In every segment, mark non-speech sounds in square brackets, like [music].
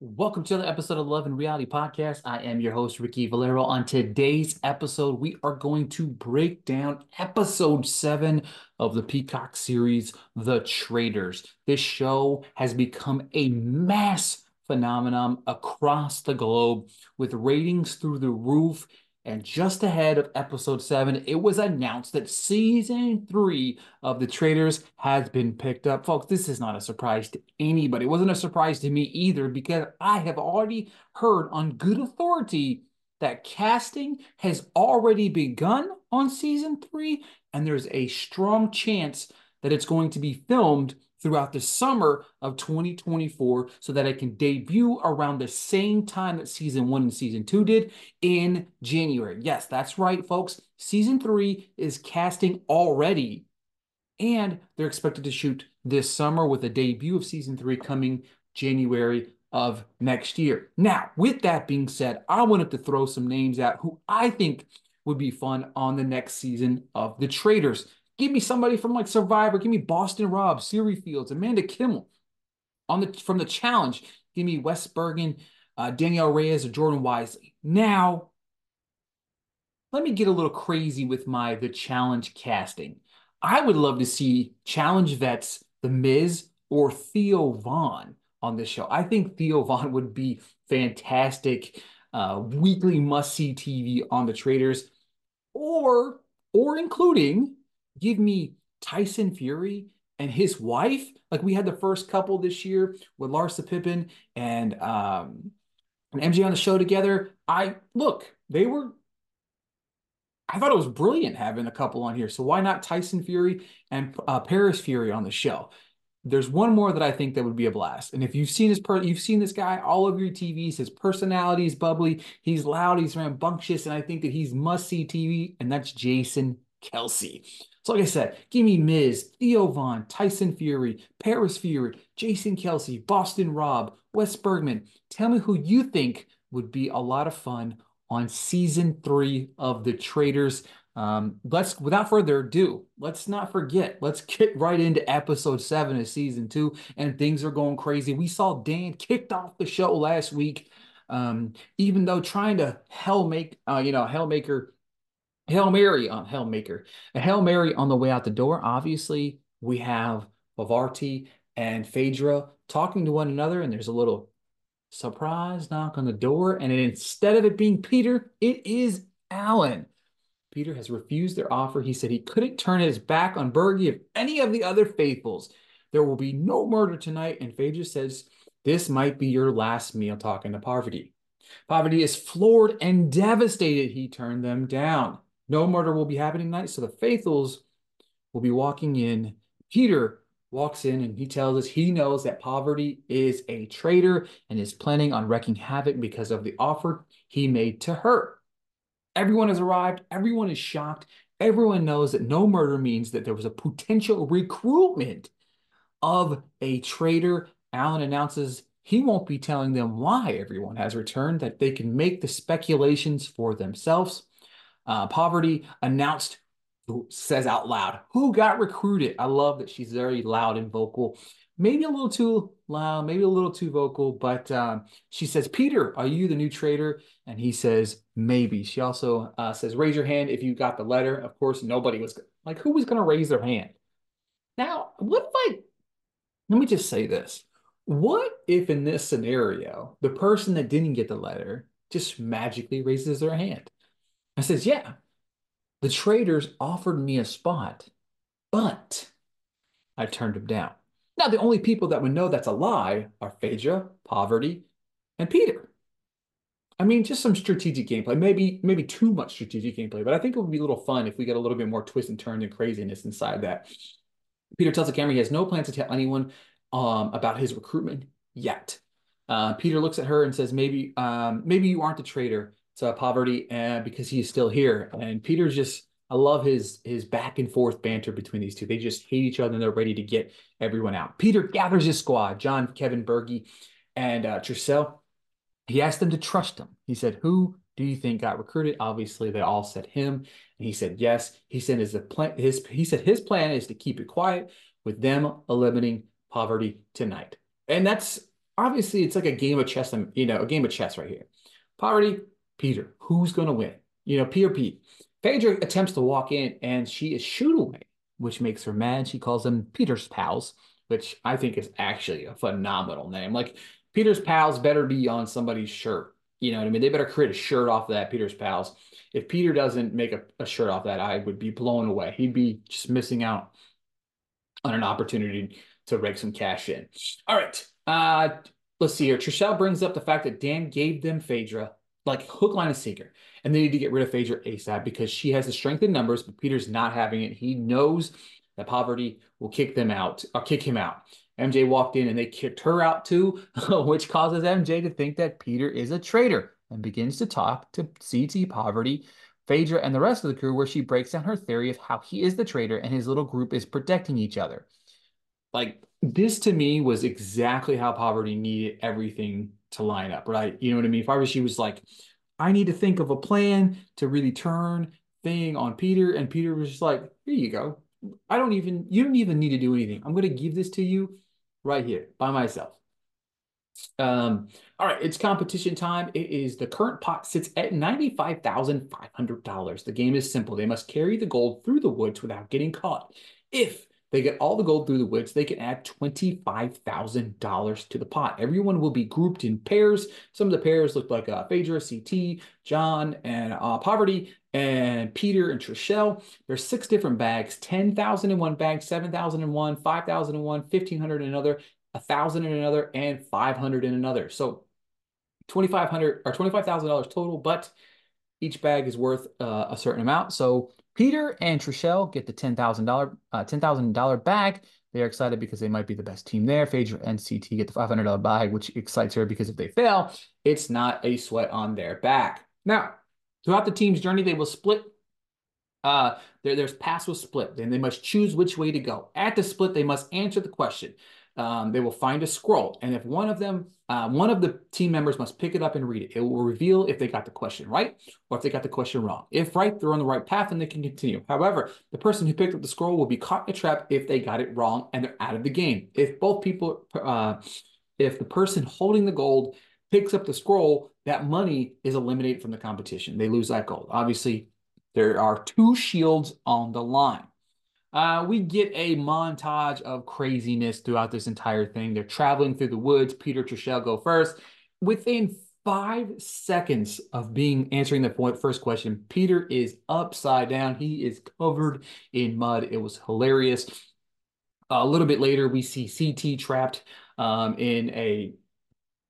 Welcome to the episode of Love in Reality Podcast. I am your host, Ricky Valero. On today's episode, we are going to break down episode seven of the Peacock series, The Traitors. This show has become a mass phenomenon across the globe with ratings through the roof and just ahead of episode seven, it was announced that season three of The Traitors has been picked up. Folks, this is not a surprise to anybody. It wasn't a surprise to me either because I have already heard on good authority that casting has already begun on season three, and there's a strong chance that it's going to be filmed throughout the summer of 2024 so that it can debut around the same time that season one and season two did in January. Yes, that's right, folks. Season three is casting already, and they're expected to shoot this summer with a debut of season three coming January of next year. Now, with that being said, I wanted to throw some names out who I think would be fun on the next season of The Traitors. Give me somebody from like Survivor. Give me Boston Rob, Cirie Fields, Amanda Kimmel. On the from the challenge, give me Wes Bergmann, uh, Danielle Reyes, or Jordan Wiseley. Now, let me get a little crazy with my the challenge casting. I would love to see challenge vets The Miz or Theo Von on this show. I think Theo [laughs] Von would be fantastic uh, weekly must see TV on the traitors, or or including give me Tyson Fury and his wife. Like we had the first couple this year with Larsa Pippen and um and MJ on the show together. I look, they were I thought it was brilliant having a couple on here. So why not Tyson Fury and uh, Paris Fury on the show? There's one more that I think that would be a blast. And if you've seen this per you've seen this guy all over your TVs, his personality is bubbly, he's loud, he's rambunctious, and I think that he's must see TV, and that's Jason Kelce. So, like I said, give me Miz, Theo Von, Tyson Fury, Paris Fury, Jason Kelce, Boston Rob, Wes Bergmann. Tell me who you think would be a lot of fun on season three of The Traitors. Um, let's, without further ado, let's not forget. Let's get right into episode seven of season two, and things are going crazy. We saw Dan kicked off the show last week, um, even though trying to hell make, uh, you know, Hellmaker Hail Mary on Hail Maker. A Hail Mary on the way out the door. Obviously, we have Parvati and Phaedra talking to one another, and there's a little surprise knock on the door. And instead of it being Peter, it is Alan. Peter has refused their offer. He said he couldn't turn his back on Bergie of any of the other faithfuls. There will be no murder tonight. And Phaedra says, This might be your last meal talking to Parvati. Parvati is floored and devastated. He turned them down. No murder will be happening tonight. So the faithfuls will be walking in. Peter walks in and he tells us he knows that Parvati is a traitor and is planning on wreaking havoc because of the offer he made to her. Everyone has arrived. Everyone is shocked. Everyone knows that no murder means that there was a potential recruitment of a traitor. Alan announces he won't be telling them why everyone has returned, that they can make the speculations for themselves. Uh, Parvati announced, says out loud, who got recruited. I love that she's very loud and vocal. Maybe a little too loud, maybe a little too vocal, but um, she says, Peter, are you the new traitor? And he says, maybe. She also uh, says, raise your hand if you got the letter. Of course, nobody was like, who was going to raise their hand? Now, what if I, let me just say this. What if in this scenario, the person that didn't get the letter just magically raises their hand? I says, yeah, the traitors offered me a spot, but I turned him down. Now, the only people that would know that's a lie are Phaedra, Parvati, and Peter. I mean, just some strategic gameplay, maybe maybe too much strategic gameplay, but I think it would be a little fun if we get a little bit more twist and turns and craziness inside that. Peter tells the camera he has no plans to tell anyone um, about his recruitment yet. Uh, Peter looks at her and says, "Maybe, um, maybe you aren't a traitor to Parvati and because he's still here. And Peter's just I love his his back and forth banter between these two. They just hate each other and they're ready to get everyone out. Peter gathers his squad, John, Kevin, Bergie, and uh. He asked them to trust him. He said, "Who do you think got recruited?" Obviously, they all said him, and he said yes. He said his plan. His he said his plan is to keep it quiet with them eliminating Parvati tonight, and that's obviously it's like a game of chess, and you know, a game of chess right here. Parvati, Peter, who's gonna win? You know, P or Pete. Phaedra attempts to walk in and she is shooed away, which makes her mad. She calls them Peter's pals, which I think is actually a phenomenal name. Like Peter's pals better be on somebody's shirt. You know what I mean? They better create a shirt off of that Peter's pals. If Peter doesn't make a, a shirt off that, I would be blown away. He'd be just missing out on an opportunity to rake some cash in. All right. Uh, let's see here. Trishelle brings up the fact that Dan gave them Phaedra, like hook, line, and sinker. And they need to get rid of Phaedra ASAP because she has the strength in numbers, but Peter's not having it. He knows that Parvati will kick them out or kick him out. MJ walked in and they kicked her out too, [laughs] which causes MJ to think that Peter is a traitor and begins to talk to CT Parvati, Phaedra, and the rest of the crew, where she breaks down her theory of how he is the traitor and his little group is protecting each other. Like, this to me was exactly how Parvati needed everything to line up, right? You know what I mean? If I was, she was like, I need to think of a plan to really turn thing on Peter. And Peter was just like, here you go. I don't even, you don't even need to do anything. I'm to give this to you right here by myself. Um, all right, it's competition time. It is the current pot sits at $95,500. The game is simple. They must carry the gold through the woods without getting caught. If they get all the gold through the woods, they can add $25,000 to the pot. Everyone will be grouped in pairs. Some of the pairs look like uh, Phaedra, CT, John, and uh, Parvati, and Peter and Trishelle. There's six different bags, 10,000 in one bag, 7,000 in one, 5,000 in one, 1,500 in another, 1,000 in another, and 500 in another. So 2,500 or $25,000 total, but each bag is worth uh, a certain amount. So Peter and Trishelle get the $10,000 uh, $10,000 bag. They are excited because they might be the best team there. Phaedra and CT get the $500 bag, which excites her because if they fail, it's not a sweat on their back. Now, throughout the team's journey, they will split. Uh, their, pass will split, and they must choose which way to go. At the split, they must answer the question um, they will find a scroll. And if one of them, uh, one of the team members must pick it up and read it. It will reveal if they got the question right or if they got the question wrong. If right, they're on the right path and they can continue. However, the person who picked up the scroll will be caught in a trap if they got it wrong and they're out of the game. If both people, uh, if the person holding the gold picks up the scroll, that money is eliminated from the competition. They lose that gold. Obviously, there are two shields on the line. Uh, we get a montage of craziness throughout this entire thing. They're traveling through the woods. Peter Trishelle go first. Within five seconds of being answering the first question, Peter is upside down. He is covered in mud. It was hilarious. A little bit later, we see CT trapped um, in a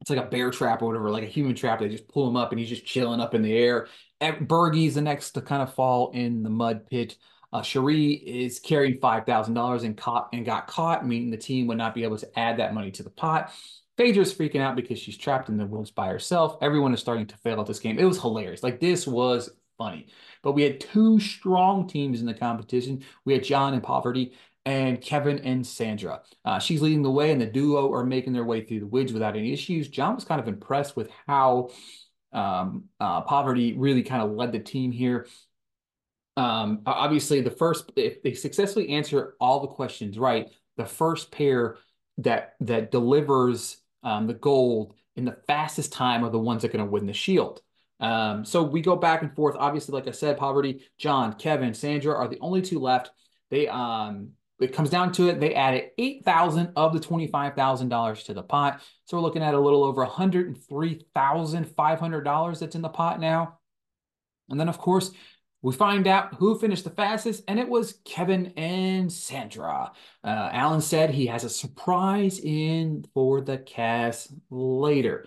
it's like a bear trap or whatever, like a human trap. They just pull him up and he's just chilling up in the air. Bergie's the next to kind of fall in the mud pit. Uh, Sheree is carrying five thousand dollars and caught and got caught, meaning the team would not be able to add that money to the pot. Phaedra's freaking out because she's trapped in the woods by herself. Everyone is starting to fail at this game. It was hilarious. Like this was funny. But we had two strong teams in the competition. We had John and Parvati and Kevin and Sandra. Uh, she's leading the way, and the duo are making their way through the woods without any issues. John was kind of impressed with how um, uh, Parvati really kind of led the team here. Um, obviously, the first, if they successfully answer all the questions right, the first pair that that delivers um, the gold in the fastest time are the ones that are going to win the shield. Um, so we go back and forth. Obviously, like I said, Parvati, John, Kevin, Sandra are the only two left. They um it comes down to it, they added eight thousand of the twenty-five thousand dollars to the pot. So we're looking at a little over hundred and three thousand five hundred dollars that's in the pot now. And then, of course, we find out who finished the fastest, and it was Kevin and Sandra. Uh, Alan said he has a surprise in for the cast later.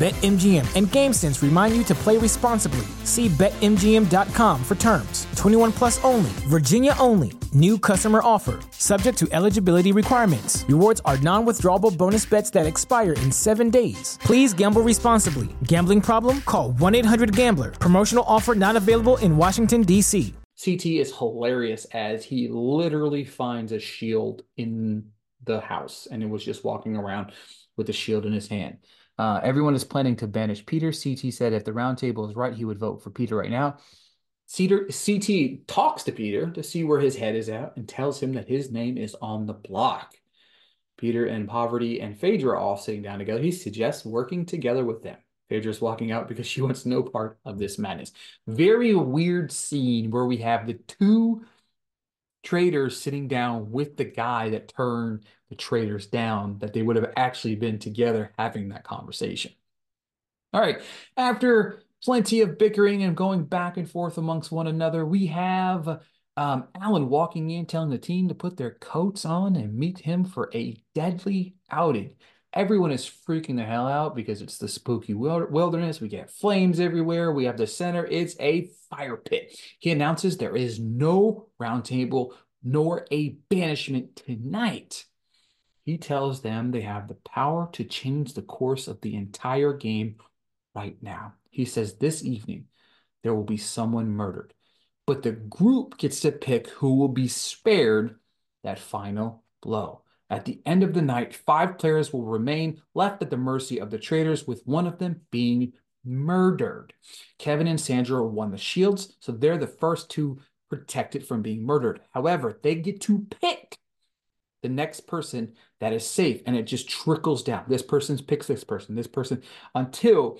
BetMGM and GameSense remind you to play responsibly. See BetMGM.com for terms. 21 plus only, Virginia only. New customer offer, subject to eligibility requirements. Rewards are non withdrawable bonus bets that expire in seven days. Please gamble responsibly. Gambling problem? Call 1 800 Gambler. Promotional offer not available in Washington, D.C. CT is hilarious as he literally finds a shield in the house and it was just walking around with the shield in his hand. Uh, everyone is planning to banish Peter. CT said if the roundtable is right, he would vote for Peter right now. Cedar, CT talks to Peter to see where his head is at and tells him that his name is on the block. Peter and Parvati and Phaedra are all sitting down together. He suggests working together with them. Phaedra's walking out because she wants no part of this madness. Very weird scene where we have the two traitors sitting down with the guy that turned the traitors down, that they would have actually been together having that conversation. All right. After plenty of bickering and going back and forth amongst one another, we have um, Alan walking in, telling the team to put their coats on and meet him for a deadly outing. Everyone is freaking the hell out because it's the spooky wilderness. We get flames everywhere. We have the center. It's a fire pit. He announces there is no roundtable nor a banishment tonight. He tells them they have the power to change the course of the entire game right now. He says this evening there will be someone murdered, but the group gets to pick who will be spared that final blow. At the end of the night, five players will remain left at the mercy of the traitors, with one of them being murdered. Kevin and Sandra won the shields, so they're the first to protect it from being murdered. However, they get to pick the next person that is safe, and it just trickles down. This person picks this person, this person, until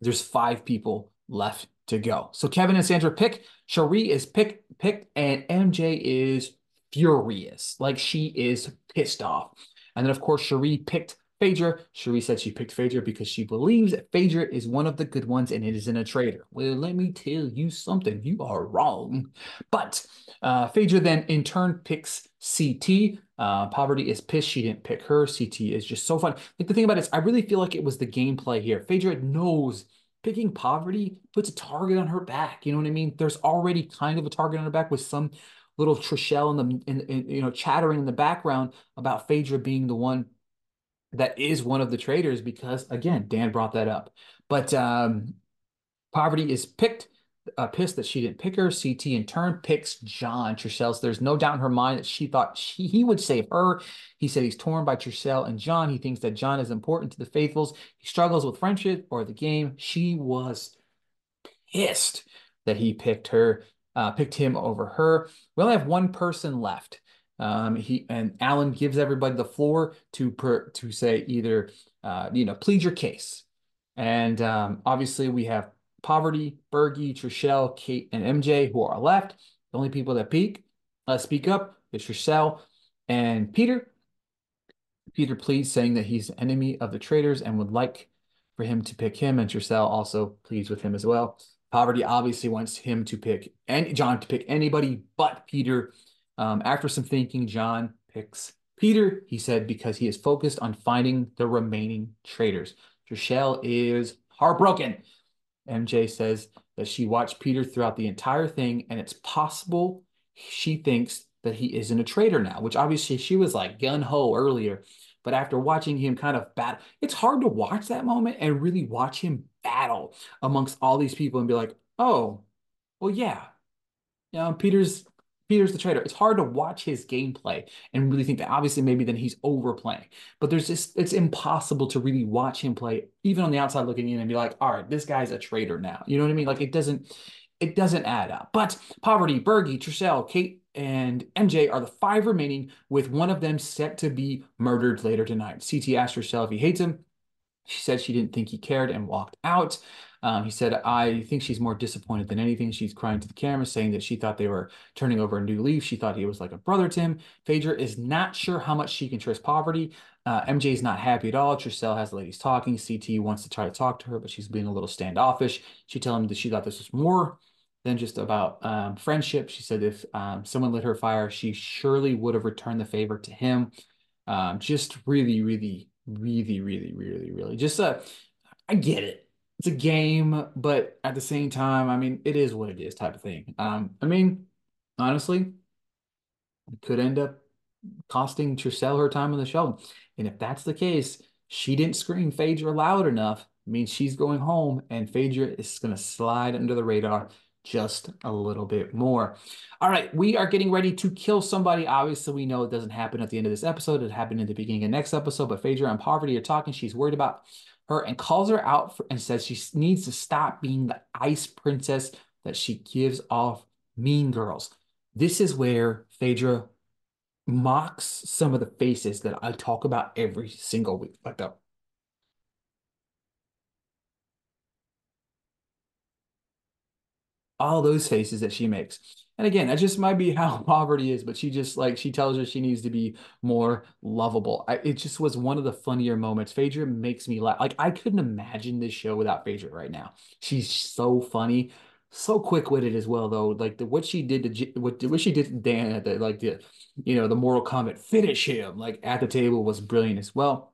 there's five people left to go. So Kevin and Sandra pick, Sheree is picked, picked, and MJ is furious. Like she is pissed off. And then, of course, Sheree picked Phaedra. Sheree said she picked Phaedra because she believes that Phaedra is one of the good ones and it isn't a traitor. Well, let me tell you something. You are wrong. But uh, Phaedra then in turn picks CT. Uh, Parvati is pissed she didn't pick her. CT is just so fun. Like the thing about it is, I really feel like it was the gameplay here. Phaedra knows picking Parvati puts a target on her back. You know what I mean? There's already kind of a target on her back with some little Trishelle in the in, in, you know chattering in the background about Phaedra being the one that is one of the traitors because again Dan brought that up. But um, Parvati is picked uh, pissed that she didn't pick her. CT in turn picks John Trishelle. So there's no doubt in her mind that she thought she, he would save her. He said he's torn by Trishelle and John. He thinks that John is important to the faithfuls. He struggles with friendship or the game. She was pissed that he picked her uh, picked him over her. We only have one person left. Um, he and Alan gives everybody the floor to per, to say either uh, you know plead your case, and um, obviously we have Parvati, Bergie, Trishelle, Kate, and MJ who are left. The only people that peak uh, speak up is Trishelle and Peter. Peter pleads, saying that he's the enemy of the traitors and would like for him to pick him, and Trishelle also pleads with him as well. Parvati obviously wants him to pick and John to pick anybody but Peter. Um, after some thinking, John picks Peter. He said because he is focused on finding the remaining traitors. Trishelle is heartbroken. MJ says that she watched Peter throughout the entire thing, and it's possible she thinks that he isn't a traitor now, which obviously she was like gun ho earlier. But after watching him kind of battle, it's hard to watch that moment and really watch him battle amongst all these people and be like, oh, well, yeah, you know, Peter's Peter's the traitor. It's hard to watch his gameplay and really think that obviously maybe then he's overplaying. But there's just it's impossible to really watch him play, even on the outside looking in and be like, all right, this guy's a traitor now. You know what I mean? Like it doesn't it doesn't add up. But Parvati, Bergie, Trishelle, Kate, and MJ are the five remaining, with one of them set to be murdered later tonight. CT asked herself if he hates him. She said she didn't think he cared and walked out. Um, he said, I think she's more disappointed than anything. She's crying to the camera, saying that she thought they were turning over a new leaf. She thought he was like a brother to him. Phaedra is not sure how much she can trust Parvati. Uh, MJ is not happy at all. Trishelle has the ladies talking. CT wants to try to talk to her, but she's being a little standoffish. She telling him that she thought this was more than just about um, friendship. She said if um, someone lit her fire, she surely would have returned the favor to him. Um, just really, really, really, really, really, really, just uh, I get it. It's a game, but at the same time, I mean, it is what it is type of thing. Um, I mean, honestly, it could end up costing Trishelle her time on the show. And if that's the case, she didn't scream Phaedra loud enough, means she's going home and Phaedra is going to slide under the radar just a little bit more. All right, we are getting ready to kill somebody. Obviously, we know it doesn't happen at the end of this episode. It happened in the beginning of next episode, but Phaedra and Parvati are talking. She's worried about her and calls her out for, and says she needs to stop being the ice princess that she gives off mean girls. This is where Phaedra mocks some of the faces that I talk about every single week. Like the all those faces that she makes. And again, that just might be [laughs] how Parvati is, but she just like she tells her she needs to be more lovable. I, it just was one of the funnier moments. Phaedra makes me laugh. Like I couldn't imagine this show without Phaedra right now. She's so funny, so quick witted as well. Though, like the what she did to what what she did to Dan at the like the you know the Mortal Kombat finish him like at the table was brilliant as well.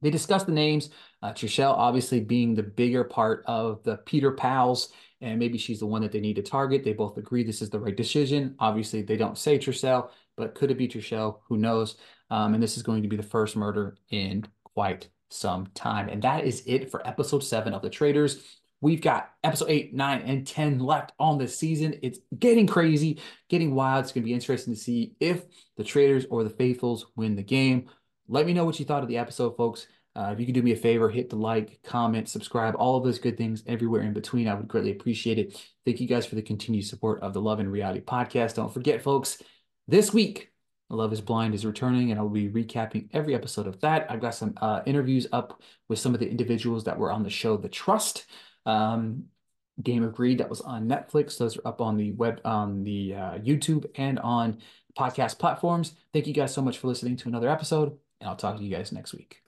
They discussed the names. Uh, Trishelle obviously being the bigger part of the Peter pals and maybe she's the one that they need to target. They both agree this is the right decision. Obviously, they don't say Trishelle, but could it be Trishelle? Who knows? Um, and this is going to be the first murder in quite some time. And that is it for episode seven of The Traitors. We've got episode eight, nine, and 10 left on this season. It's getting crazy, getting wild. It's going to be interesting to see if the Traitors or the Faithfuls win the game. Let me know what you thought of the episode, folks. Uh, if you could do me a favor, hit the like, comment, subscribe, all of those good things everywhere in between. I would greatly appreciate it. Thank you guys for the continued support of the Love in Reality podcast. Don't forget, folks, this week, Love is Blind is returning, and I'll be recapping every episode of that. I've got some uh, interviews up with some of the individuals that were on the show, The Trust. Um, Game of Greed that was on Netflix. Those are up on the web, on the uh, YouTube, and on podcast platforms. Thank you guys so much for listening to another episode, and I'll talk to you guys next week.